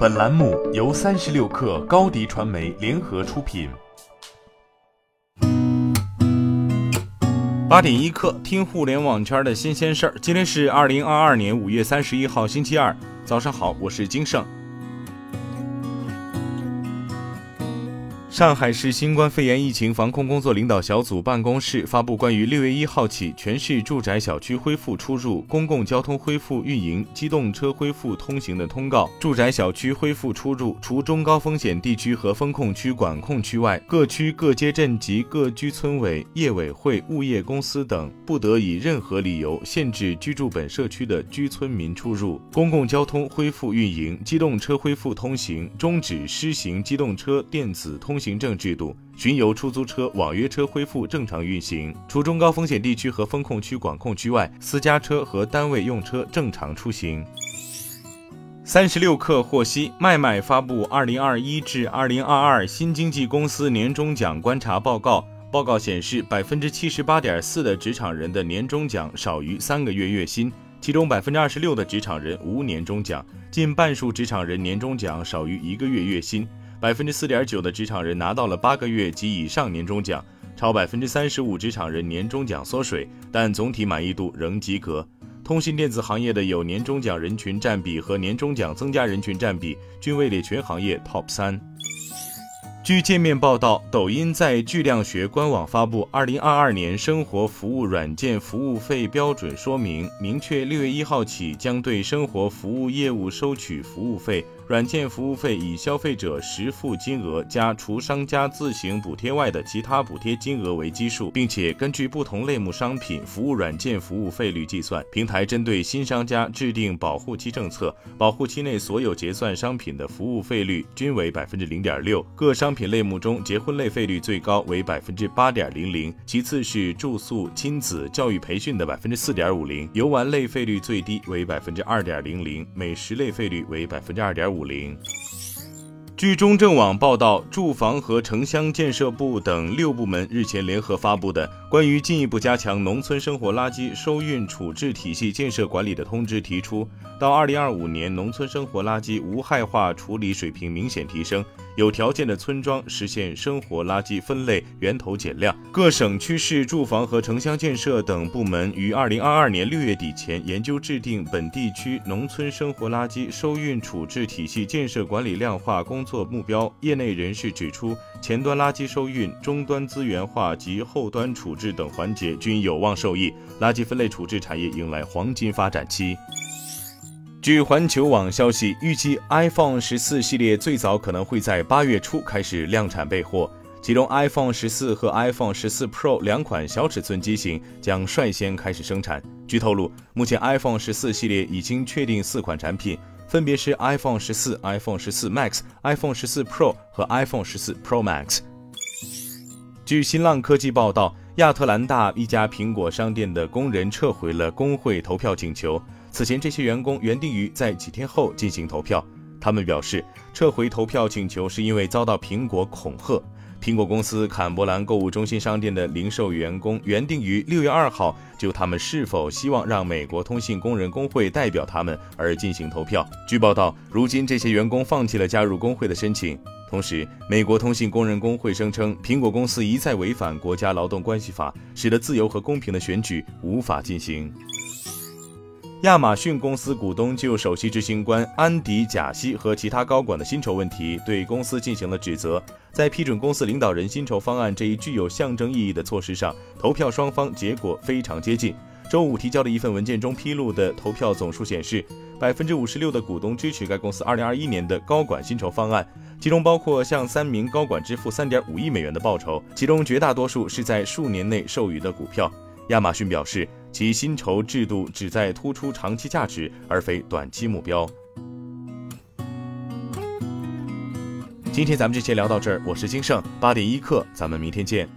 本栏目由三十六氪高低传媒联合出品。八点一刻，听互联网圈的新鲜事儿。今天是二零二二年五月三十一号，星期二，早上好，我是金盛。上海市新冠肺炎疫情防控工作领导小组办公室发布关于六月一号起全市住宅小区恢复出入、公共交通恢复运营、机动车恢复通行的通告。住宅小区恢复出入，除中高风险地区和风控区管控区外，各区各街镇及各居村委、业委会、物业公司等不得以任何理由限制居住本社区的居村民出入。公共交通恢复运营、机动车恢复通行，终止施行机动车电子通行。政制度，巡游出租车、网约车恢复正常运行，除中高风险地区和风控区管控区外，私家车和单位用车正常出行。三十六氪获悉，麦麦发布二零二一至二零二二新经济公司年终奖观察报告，报告显示，百分之七十八点四的职场人的年终奖少于三个月月薪，其中百分之二十六的职场人无年终奖，近半数职场人年终奖少于一个月月薪。百分之四点九的职场人拿到了八个月及以上年终奖，超百分之三十五职场人年终奖缩水，但总体满意度仍及格。通信电子行业的有年终奖人群占比和年终奖增加人群占比均位列全行业 TOP 三。据界面报道，抖音在巨量学官网发布二零二二年生活服务软件服务费标准说明，明确六月一号起将对生活服务业务收取服务费。软件服务费以消费者实付金额加除商家自行补贴外的其他补贴金额为基数，并且根据不同类目商品服务软件服务费率计算。平台针对新商家制定保护期政策，保护期内所有结算商品的服务费率均为百分之零点六。各商品类目中，结婚类费率最高为百分之八点零零，其次是住宿、亲子、教育培训的百分之四点五零，游玩类费率最低为百分之二点零零，美食类费率为百分之二点五。五零。据中证网报道，住房和城乡建设部等六部门日前联合发布的《关于进一步加强农村生活垃圾收运处置体系建设管理的通知》提出，到二零二五年，农村生活垃圾无害化处理水平明显提升。有条件的村庄实现生活垃圾分类源头减量。各省区市住房和城乡建设等部门于二零二二年六月底前研究制定本地区农村生活垃圾收运处置体系建设管理量化工作目标。业内人士指出，前端垃圾收运、终端资源化及后端处置等环节均有望受益，垃圾分类处置产业迎来黄金发展期。据环球网消息，预计 iPhone 十四系列最早可能会在八月初开始量产备货，其中 iPhone 十四和 iPhone 十四 Pro 两款小尺寸机型将率先开始生产。据透露，目前 iPhone 十四系列已经确定四款产品，分别是 iPhone 十四、iPhone 十四 Max、iPhone 十四 Pro 和 iPhone 十四 Pro Max。据新浪科技报道，亚特兰大一家苹果商店的工人撤回了工会投票请求。此前，这些员工原定于在几天后进行投票。他们表示，撤回投票请求是因为遭到苹果恐吓。苹果公司坎伯兰购物中心商店的零售员工原定于六月二号就他们是否希望让美国通信工人工会代表他们而进行投票。据报道，如今这些员工放弃了加入工会的申请。同时，美国通信工人工会声称，苹果公司一再违反国家劳动关系法，使得自由和公平的选举无法进行。亚马逊公司股东就首席执行官安迪·贾西和其他高管的薪酬问题对公司进行了指责。在批准公司领导人薪酬方案这一具有象征意义的措施上，投票双方结果非常接近。周五提交的一份文件中披露的投票总数显示，百分之五十六的股东支持该公司二零二一年的高管薪酬方案，其中包括向三名高管支付三点五亿美元的报酬，其中绝大多数是在数年内授予的股票。亚马逊表示。其薪酬制度旨在突出长期价值，而非短期目标。今天咱们就先聊到这儿，我是金盛，八点一刻，咱们明天见。